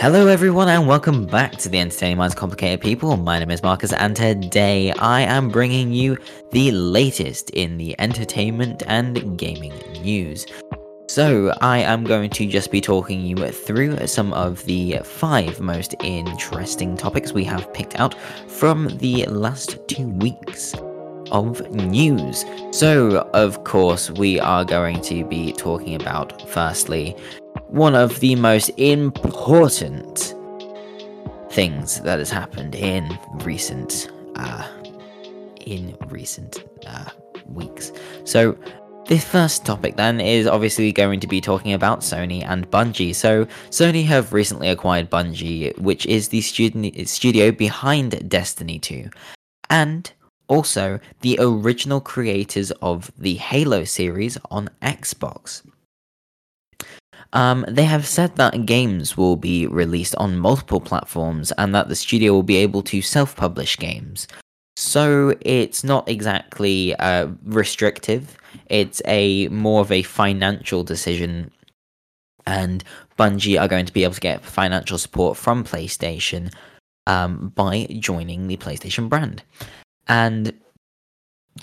Hello, everyone, and welcome back to the Entertaining Minds Complicated People. My name is Marcus, and today I am bringing you the latest in the entertainment and gaming news. So, I am going to just be talking you through some of the five most interesting topics we have picked out from the last two weeks of news. So, of course, we are going to be talking about, firstly, one of the most important things that has happened in recent uh, in recent uh, weeks. So the first topic then is obviously going to be talking about Sony and Bungie. So Sony have recently acquired Bungie, which is the student studio behind Destiny 2, and also the original creators of the Halo series on Xbox. Um, they have said that games will be released on multiple platforms and that the studio will be able to self publish games. So it's not exactly uh, restrictive, it's a more of a financial decision. And Bungie are going to be able to get financial support from PlayStation um, by joining the PlayStation brand. And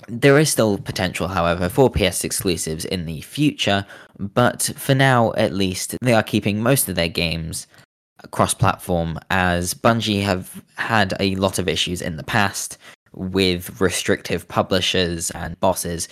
there is still potential, however, for PS exclusives in the future, but for now, at least, they are keeping most of their games cross platform, as Bungie have had a lot of issues in the past with restrictive publishers and bosses.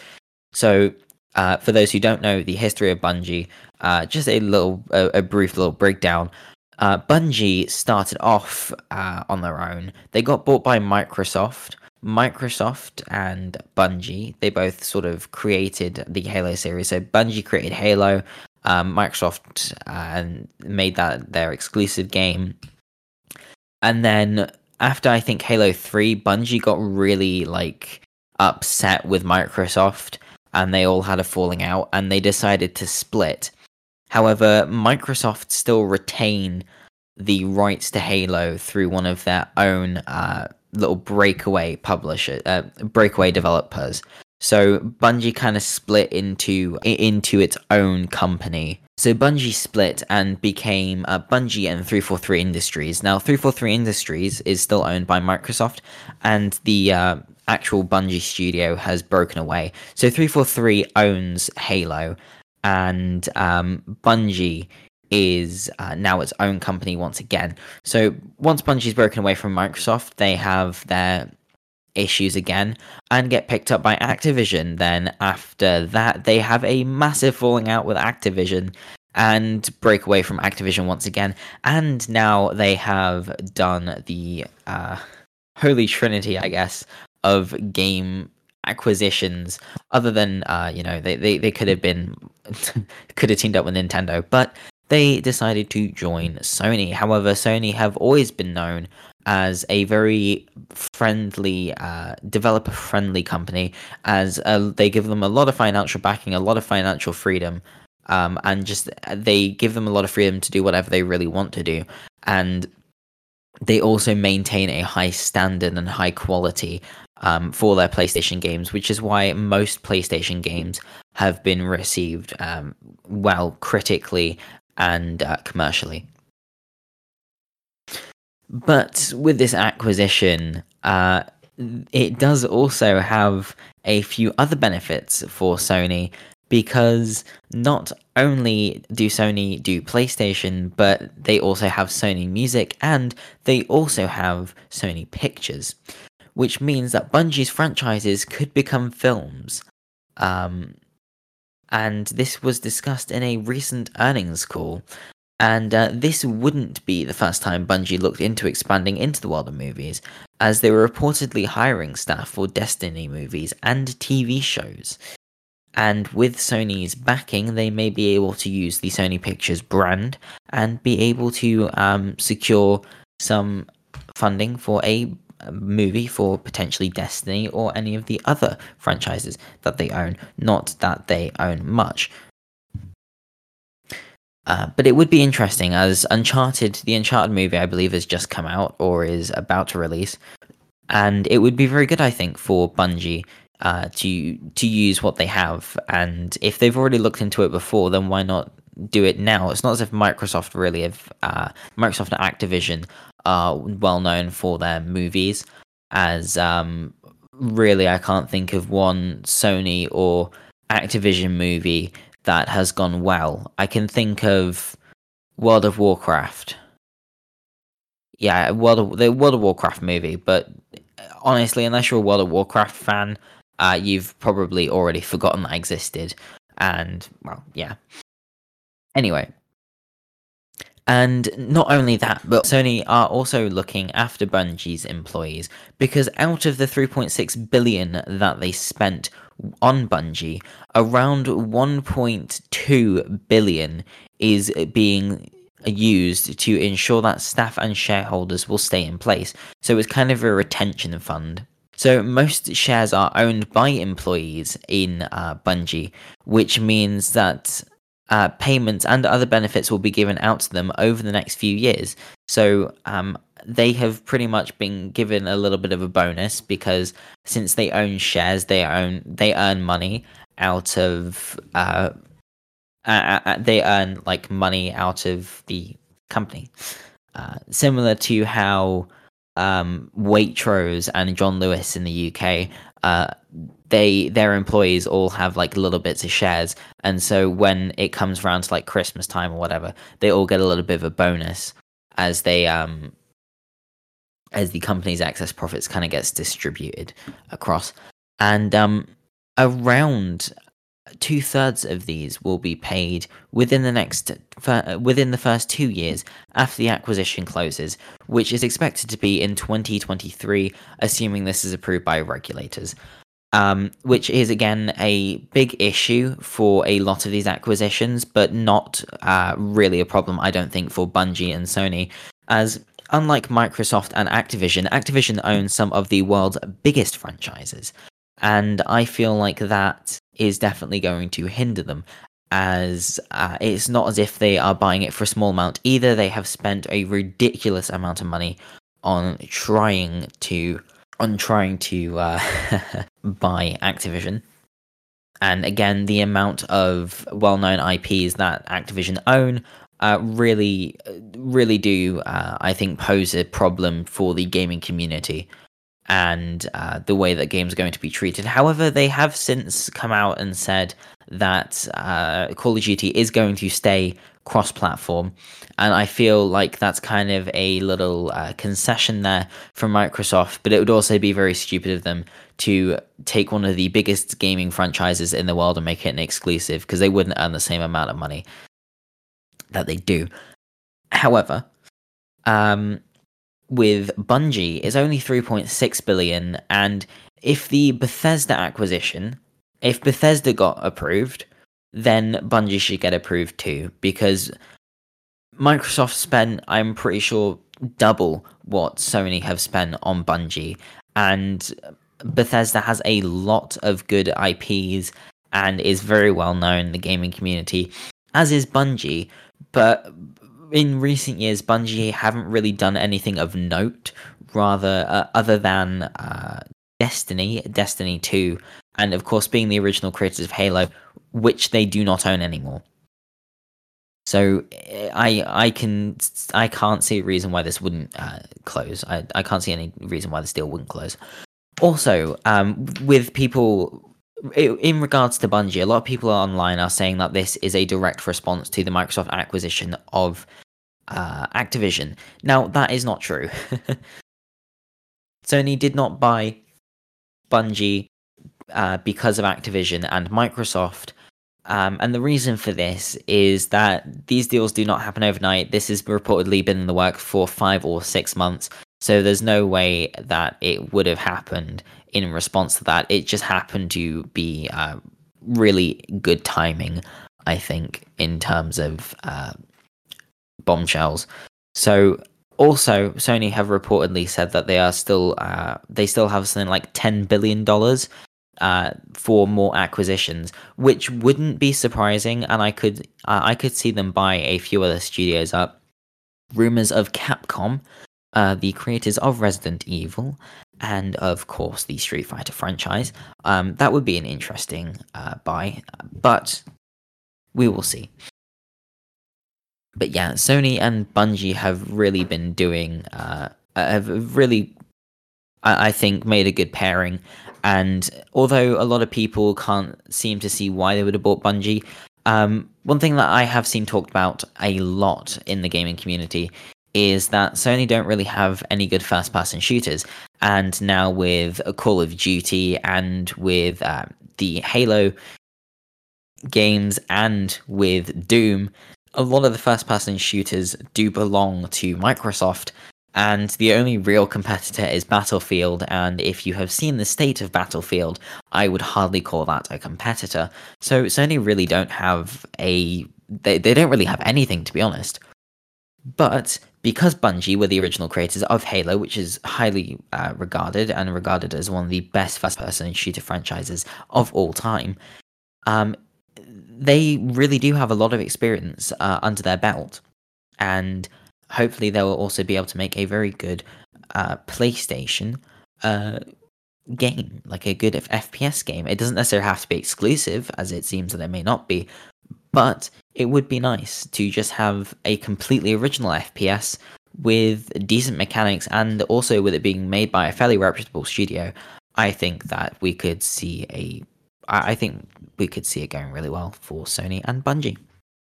So, uh, for those who don't know the history of Bungie, uh, just a little, a, a, brief little breakdown. Uh, Bungie started off uh, on their own. They got bought by Microsoft Microsoft and Bungie, they both sort of created the Halo series. So Bungie created Halo, um, Microsoft uh, made that their exclusive game. And then after I think Halo 3, Bungie got really like upset with Microsoft and they all had a falling out and they decided to split. However, Microsoft still retain the rights to Halo through one of their own uh, little breakaway publisher, uh, breakaway developers. So Bungie kind of split into into its own company. So Bungie split and became uh, Bungie and 343 Industries. Now 343 Industries is still owned by Microsoft, and the uh, actual Bungie studio has broken away. So 343 owns Halo, and um, Bungie is uh, now its own company once again. So once Bungie's broken away from Microsoft, they have their issues again and get picked up by Activision. Then after that, they have a massive falling out with Activision and break away from Activision once again. And now they have done the uh, holy trinity, I guess, of game acquisitions other than uh, you know they, they, they could have been could have teamed up with nintendo but they decided to join Sony. However, Sony have always been known as a very friendly, uh, developer friendly company, as uh, they give them a lot of financial backing, a lot of financial freedom, um, and just they give them a lot of freedom to do whatever they really want to do. And they also maintain a high standard and high quality um, for their PlayStation games, which is why most PlayStation games have been received um, well critically and uh, commercially. But with this acquisition, uh, it does also have a few other benefits for Sony because not only do Sony do PlayStation, but they also have Sony Music and they also have Sony Pictures, which means that Bungie's franchises could become films. Um, and this was discussed in a recent earnings call. And uh, this wouldn't be the first time Bungie looked into expanding into the world of movies, as they were reportedly hiring staff for Destiny movies and TV shows. And with Sony's backing, they may be able to use the Sony Pictures brand and be able to um, secure some funding for a movie for potentially Destiny or any of the other franchises that they own. Not that they own much. Uh, but it would be interesting as Uncharted, the Uncharted movie, I believe, has just come out or is about to release, and it would be very good, I think, for Bungie uh, to to use what they have. And if they've already looked into it before, then why not do it now. It's not as if Microsoft really have uh, Microsoft and Activision are well known for their movies. As um, really, I can't think of one Sony or Activision movie that has gone well. I can think of World of Warcraft. Yeah, World of, the World of Warcraft movie, but honestly, unless you're a World of Warcraft fan, uh, you've probably already forgotten that existed. And well, yeah. Anyway, and not only that, but Sony are also looking after Bungie's employees because out of the 3.6 billion that they spent on Bungie, around 1.2 billion is being used to ensure that staff and shareholders will stay in place. So it's kind of a retention fund. So most shares are owned by employees in uh, Bungie, which means that uh, payments and other benefits will be given out to them over the next few years. So um, they have pretty much been given a little bit of a bonus because since they own shares, they own they earn money out of uh, uh, uh they earn like money out of the company, uh, similar to how um, Waitrose and John Lewis in the UK uh, they their employees all have like little bits of shares. And so when it comes around to like christmas time or whatever they all get a little bit of a bonus as they um as the company's excess profits kind of gets distributed across. And um around two thirds of these will be paid within the next within the first two years after the acquisition closes, which is expected to be in 2023, assuming this is approved by regulators. Um, which is again a big issue for a lot of these acquisitions, but not uh, really a problem, I don't think, for Bungie and Sony, as unlike Microsoft and Activision, Activision owns some of the world's biggest franchises, and I feel like that is definitely going to hinder them. As uh, it's not as if they are buying it for a small amount either, they have spent a ridiculous amount of money on trying to on trying to uh, buy Activision. And again, the amount of well known IPs that Activision own uh, really, really do, uh, I think, pose a problem for the gaming community and uh, the way that games are going to be treated. However, they have since come out and said that uh, Call of Duty is going to stay cross platform. And I feel like that's kind of a little uh, concession there from Microsoft, but it would also be very stupid of them to take one of the biggest gaming franchises in the world and make it an exclusive because they wouldn't earn the same amount of money that they do. However, um, with Bungie, is only 3.6 billion, and if the Bethesda acquisition, if Bethesda got approved, then Bungie should get approved too, because Microsoft spent, I'm pretty sure, double what Sony have spent on Bungie, and Bethesda has a lot of good IPs and is very well known in the gaming community, as is Bungie. But in recent years, Bungie haven't really done anything of note, rather uh, other than uh, Destiny, Destiny Two, and of course being the original creators of Halo, which they do not own anymore. So eh, I I can I can't see a reason why this wouldn't uh, close. I, I can't see any reason why this deal wouldn't close. Also, um, with people in regards to Bungie, a lot of people online are saying that this is a direct response to the Microsoft acquisition of uh, Activision. Now that is not true. Sony did not buy Bungie uh, because of Activision and Microsoft. Um, and the reason for this is that these deals do not happen overnight. This has reportedly been in the work for five or six months. So there's no way that it would have happened in response to that. It just happened to be uh, really good timing, I think, in terms of uh, bombshells. So also, Sony have reportedly said that they are still uh, they still have something like ten billion dollars uh, for more acquisitions, which wouldn't be surprising, and I could uh, I could see them buy a few other studios up. Rumors of Capcom, uh, the creators of Resident Evil, and of course the Street Fighter franchise. Um, that would be an interesting uh, buy, but we will see. but yeah, Sony and Bungie have really been doing, uh, have really, I, I think, made a good pairing. And although a lot of people can't seem to see why they would have bought Bungie, um, one thing that I have seen talked about a lot in the gaming community is that Sony don't really have any good first person shooters. And now with Call of Duty and with uh, the Halo games and with Doom, a lot of the first person shooters do belong to Microsoft. And the only real competitor is Battlefield. And if you have seen the state of Battlefield, I would hardly call that a competitor. So Sony really don't have a. They, they don't really have anything, to be honest. But because Bungie were the original creators of Halo, which is highly uh, regarded and regarded as one of the best first person shooter franchises of all time, um, they really do have a lot of experience uh, under their belt, and hopefully they will also be able to make a very good uh, PlayStation uh, game, like a good FPS game. It doesn't necessarily have to be exclusive, as it seems that it may not be, but it would be nice to just have a completely original FPS with decent mechanics and also with it being made by a fairly reputable studio. I think that we could see a I think we could see it going really well for Sony and Bungie.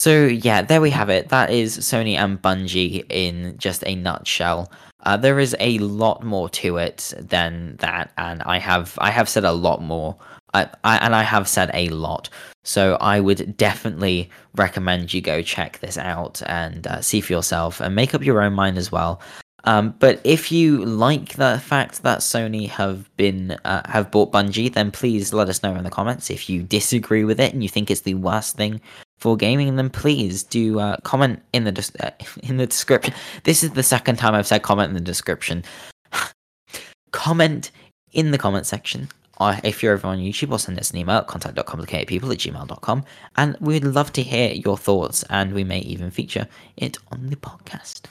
So yeah, there we have it. That is Sony and Bungie in just a nutshell. Uh, there is a lot more to it than that, and I have I have said a lot more. I, I and I have said a lot. So I would definitely recommend you go check this out and uh, see for yourself and make up your own mind as well. Um, but if you like the fact that Sony have been uh, have bought Bungie, then please let us know in the comments. If you disagree with it and you think it's the worst thing for gaming, then please do uh, comment in the des- uh, in the description. This is the second time I've said comment in the description. comment in the comment section. Or if you're over on YouTube, or send us an email at contact.complicatedpeople at gmail.com. And we'd love to hear your thoughts, and we may even feature it on the podcast.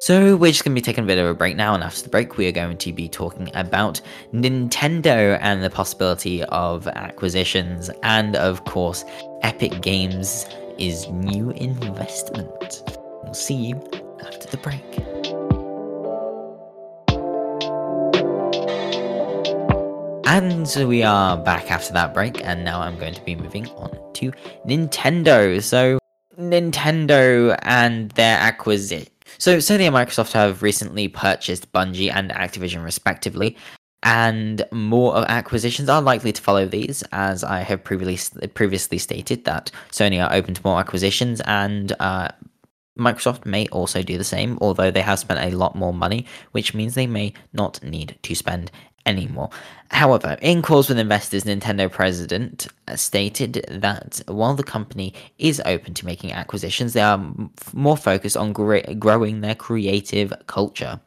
So we're just going to be taking a bit of a break now, and after the break, we are going to be talking about Nintendo and the possibility of acquisitions, and of course, Epic Games is new investment. We'll see you after the break. And we are back after that break, and now I'm going to be moving on to Nintendo. So, Nintendo and their acquisition so Sony and Microsoft have recently purchased Bungie and Activision respectively, and more acquisitions are likely to follow these, as I have previously previously stated that Sony are open to more acquisitions, and uh, Microsoft may also do the same, although they have spent a lot more money, which means they may not need to spend anymore. However, in calls with investors, Nintendo president uh, stated that while the company is open to making acquisitions, they are more focused on gr- growing their creative culture.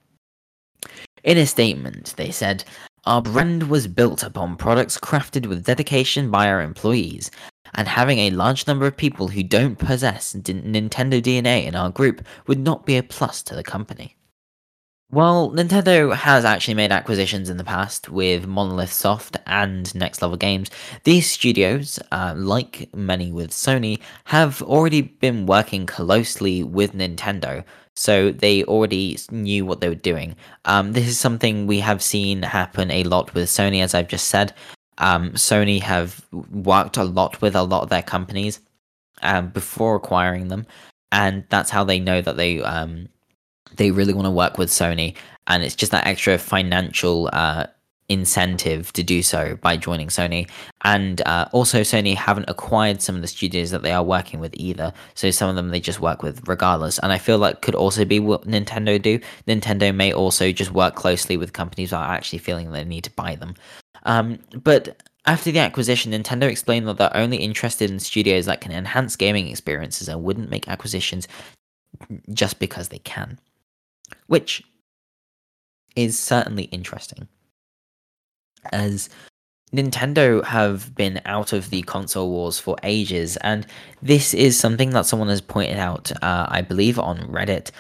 In a statement, they said, Our brand was built upon products crafted with dedication by our employees, and having a large number of people who don't possess Nintendo DNA in our group would not be a plus to the company. Well, Nintendo has actually made acquisitions in the past with Monolith Soft and Next Level Games. These studios, uh, like many with Sony, have already been working closely with Nintendo, so they already knew what they were doing. Um, this is something we have seen happen a lot with Sony, as I've just said. Um, Sony have worked a lot with a lot of their companies um, before acquiring them, and that's how they know that they um, they really want to work with Sony, and it's just that extra financial uh, incentive to do so by joining Sony. And uh, also, Sony haven't acquired some of the studios that they are working with either. So some of them they just work with regardless. And I feel like could also be what Nintendo do. Nintendo may also just work closely with companies that are actually feeling they need to buy them. Um, but after the acquisition, Nintendo explained that they're only interested in studios that can enhance gaming experiences and wouldn't make acquisitions just because they can which is certainly interesting. As Nintendo have been out of the console wars for ages, and this is something that someone has pointed out, uh, I believe, on Reddit,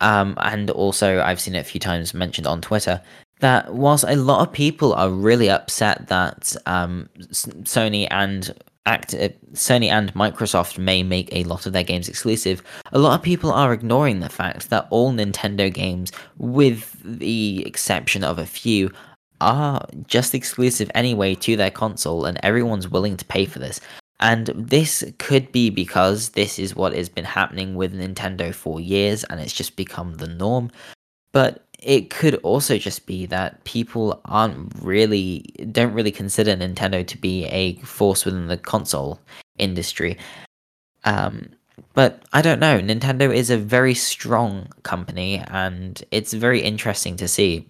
um, and also I've seen it a few times mentioned on Twitter. That whilst a lot of people are really upset that um, Sony and Act, uh, Sony and Microsoft may make a lot of their games exclusive, a lot of people are ignoring the fact that all Nintendo games, with the exception of a few, are just exclusive anyway to their console, and everyone's willing to pay for this. And this could be because this is what has been happening with Nintendo for years, and it's just become the norm. But it could also just be that people aren't really don't really consider Nintendo to be a force within the console industry. Um, but I don't know. Nintendo is a very strong company, and it's very interesting to see.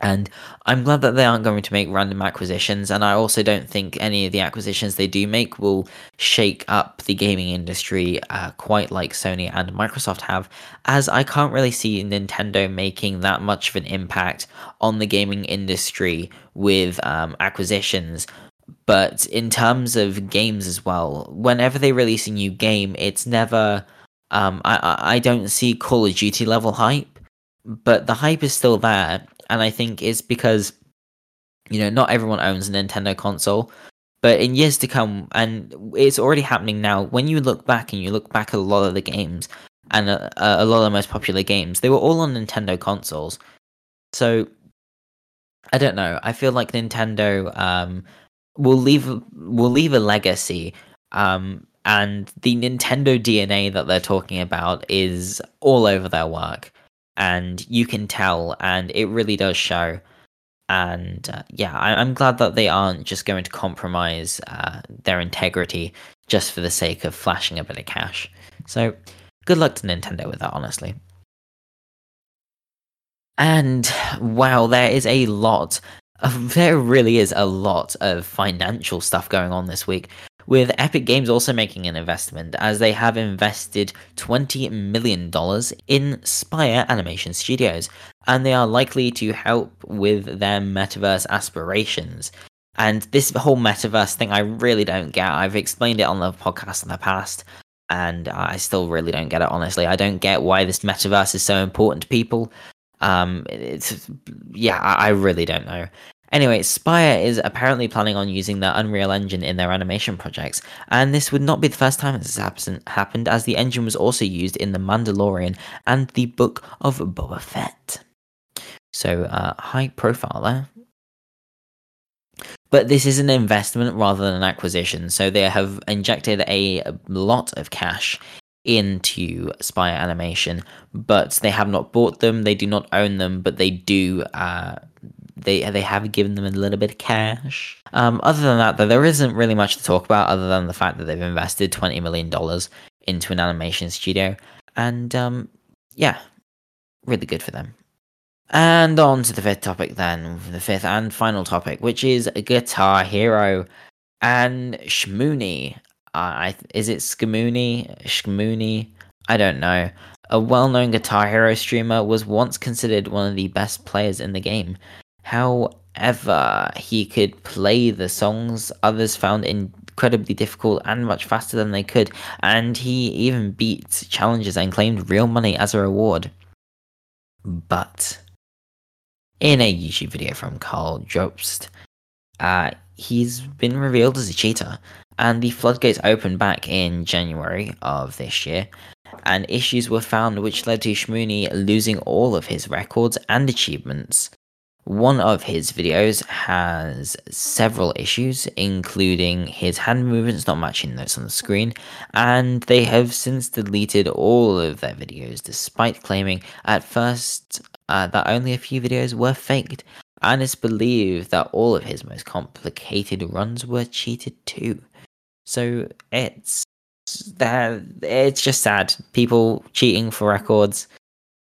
And I'm glad that they aren't going to make random acquisitions, and I also don't think any of the acquisitions they do make will shake up the gaming industry uh, quite like Sony and Microsoft have, as I can't really see Nintendo making that much of an impact on the gaming industry with um, acquisitions. But in terms of games as well, whenever they release a new game, it's never. Um, I I don't see Call of Duty level hype, but the hype is still there and I think it's because you know not everyone owns a Nintendo console, but in years to come, and it's already happening now. When you look back and you look back at a lot of the games and a, a lot of the most popular games, they were all on Nintendo consoles. So I don't know. I feel like Nintendo um, will leave will leave a legacy. Um, and the Nintendo DNA that they're talking about is all over their work and you can tell, and it really does show. And uh, yeah, I- am glad that they aren't just going to compromise uh, their integrity just for the sake of flashing a bit of cash. So, good luck to Nintendo with that, honestly. And wow, there is a lot. there really is a lot of financial stuff going on this week with Epic Games also making an investment as they have invested $20 million in Spire Animation Studios, and they are likely to help with their metaverse aspirations. And this whole metaverse thing, I really don't get. I've explained it on the podcast in the past, and I still really don't get it, honestly. I don't get why this metaverse is so important to people. Um, it's, yeah, I, I really don't know. Anyway, Spire is apparently planning on using the Unreal Engine in their animation projects, and this would not be the first time this has happened, as the engine was also used in The Mandalorian and the Book of Boba Fett. So, uh, high profile there. But this is an investment rather than an acquisition, so they have injected a lot of cash into Spire Animation, but they have not bought them, they do not own them, but they do. Uh, they they have given them a little bit of cash. Um, other than that, though, there isn't really much to talk about other than the fact that they've invested twenty million dollars into an animation studio, and um, yeah, really good for them. And on to the fifth topic, then the fifth and final topic, which is Guitar Hero and Shmoony. Uh, is it Skamoony? Shmoony? I don't know. A well known Guitar Hero streamer was once considered one of the best players in the game, However, he could play the songs others found incredibly difficult and much faster than they could, and he even beat challenges and claimed real money as a reward. But in a YouTube video from Karl Jobst, uh, he's been revealed as a cheater, and the floodgates opened back in January of this year, and issues were found which led to Shmoony losing all of his records and achievements. One of his videos has several issues, including his hand movements not matching those on the screen, and they have since deleted all of their videos despite claiming at first uh, that only a few videos were faked, and it's believed that all of his most complicated runs were cheated too. So it's that it's just sad. People cheating for records.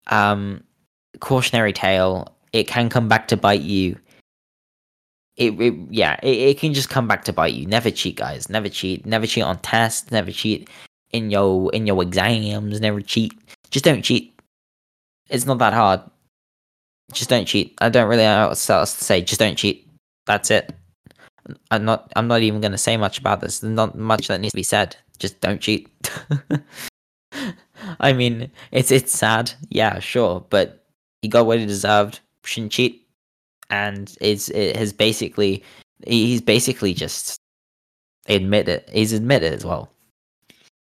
Um, cautionary tale it can come back to bite you. It, it yeah, it, it can just come back to bite you. Never cheat, guys. Never cheat. Never cheat on tests. Never cheat in your in your exams. Never cheat. Just don't cheat. It's not that hard. Just don't cheat. I don't really know what else to say. Just don't cheat. That's it. I'm not. I'm not even going to say much about this. There's not much that needs to be said. Just don't cheat. I mean, it's it's sad. Yeah, sure, but he got what he deserved cheat, and is it has basically he's basically just admit it. He's admitted as well.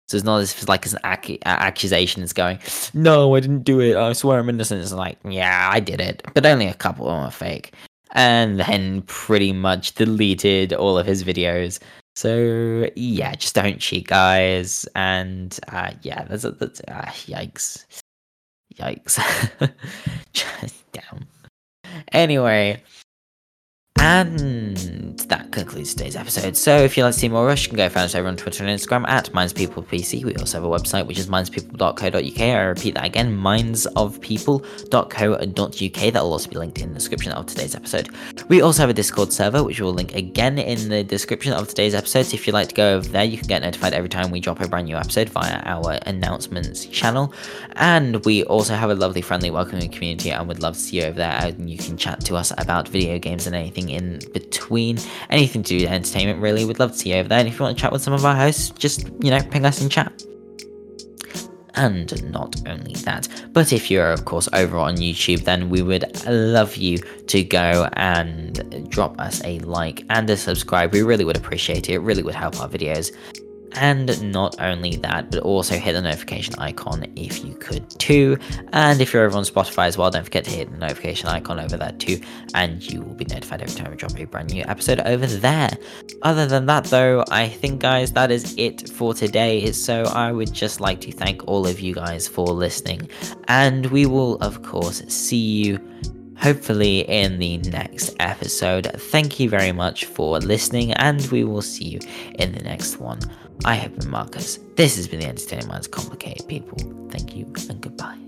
So it's not as if like an ac- accusation is going, no, I didn't do it. I swear I'm innocent. It's like, yeah, I did it, but only a couple of them are fake. And then pretty much deleted all of his videos. So yeah, just don't cheat, guys. And uh, yeah, that's, that's uh, yikes, yikes. Down. Anyway, and that concludes today's episode. So if you'd like to see more Rush, you can go find us over on Twitter and Instagram at MindsPeoplePC. We also have a website which is mindspeople.co.uk. I repeat that again, mindsofpeople.co.uk. That will also be linked in the description of today's episode. We also have a Discord server which we'll link again in the description of today's episode. So if you'd like to go over there, you can get notified every time we drop a brand new episode via our announcements channel. And we also have a lovely, friendly, welcoming community and we'd love to see you over there. And you can chat to us about video games and anything in between, anything to do with entertainment, really. We'd love to see you over there. And if you want to chat with some of our hosts, just, you know, ping us in chat. And not only that, but if you're, of course, over on YouTube, then we would love you to go and drop us a like and a subscribe. We really would appreciate it. It really would help our videos. And not only that, but also hit the notification icon if you could too. And if you're over on Spotify as well, don't forget to hit the notification icon over there too, and you will be notified every time we drop a brand new episode over there. Other than that, though, I think, guys, that is it for today. So I would just like to thank all of you guys for listening, and we will, of course, see you hopefully in the next episode. Thank you very much for listening, and we will see you in the next one. I have been Marcus. This has been the Entertaining Minds Complicated People. Thank you and goodbye.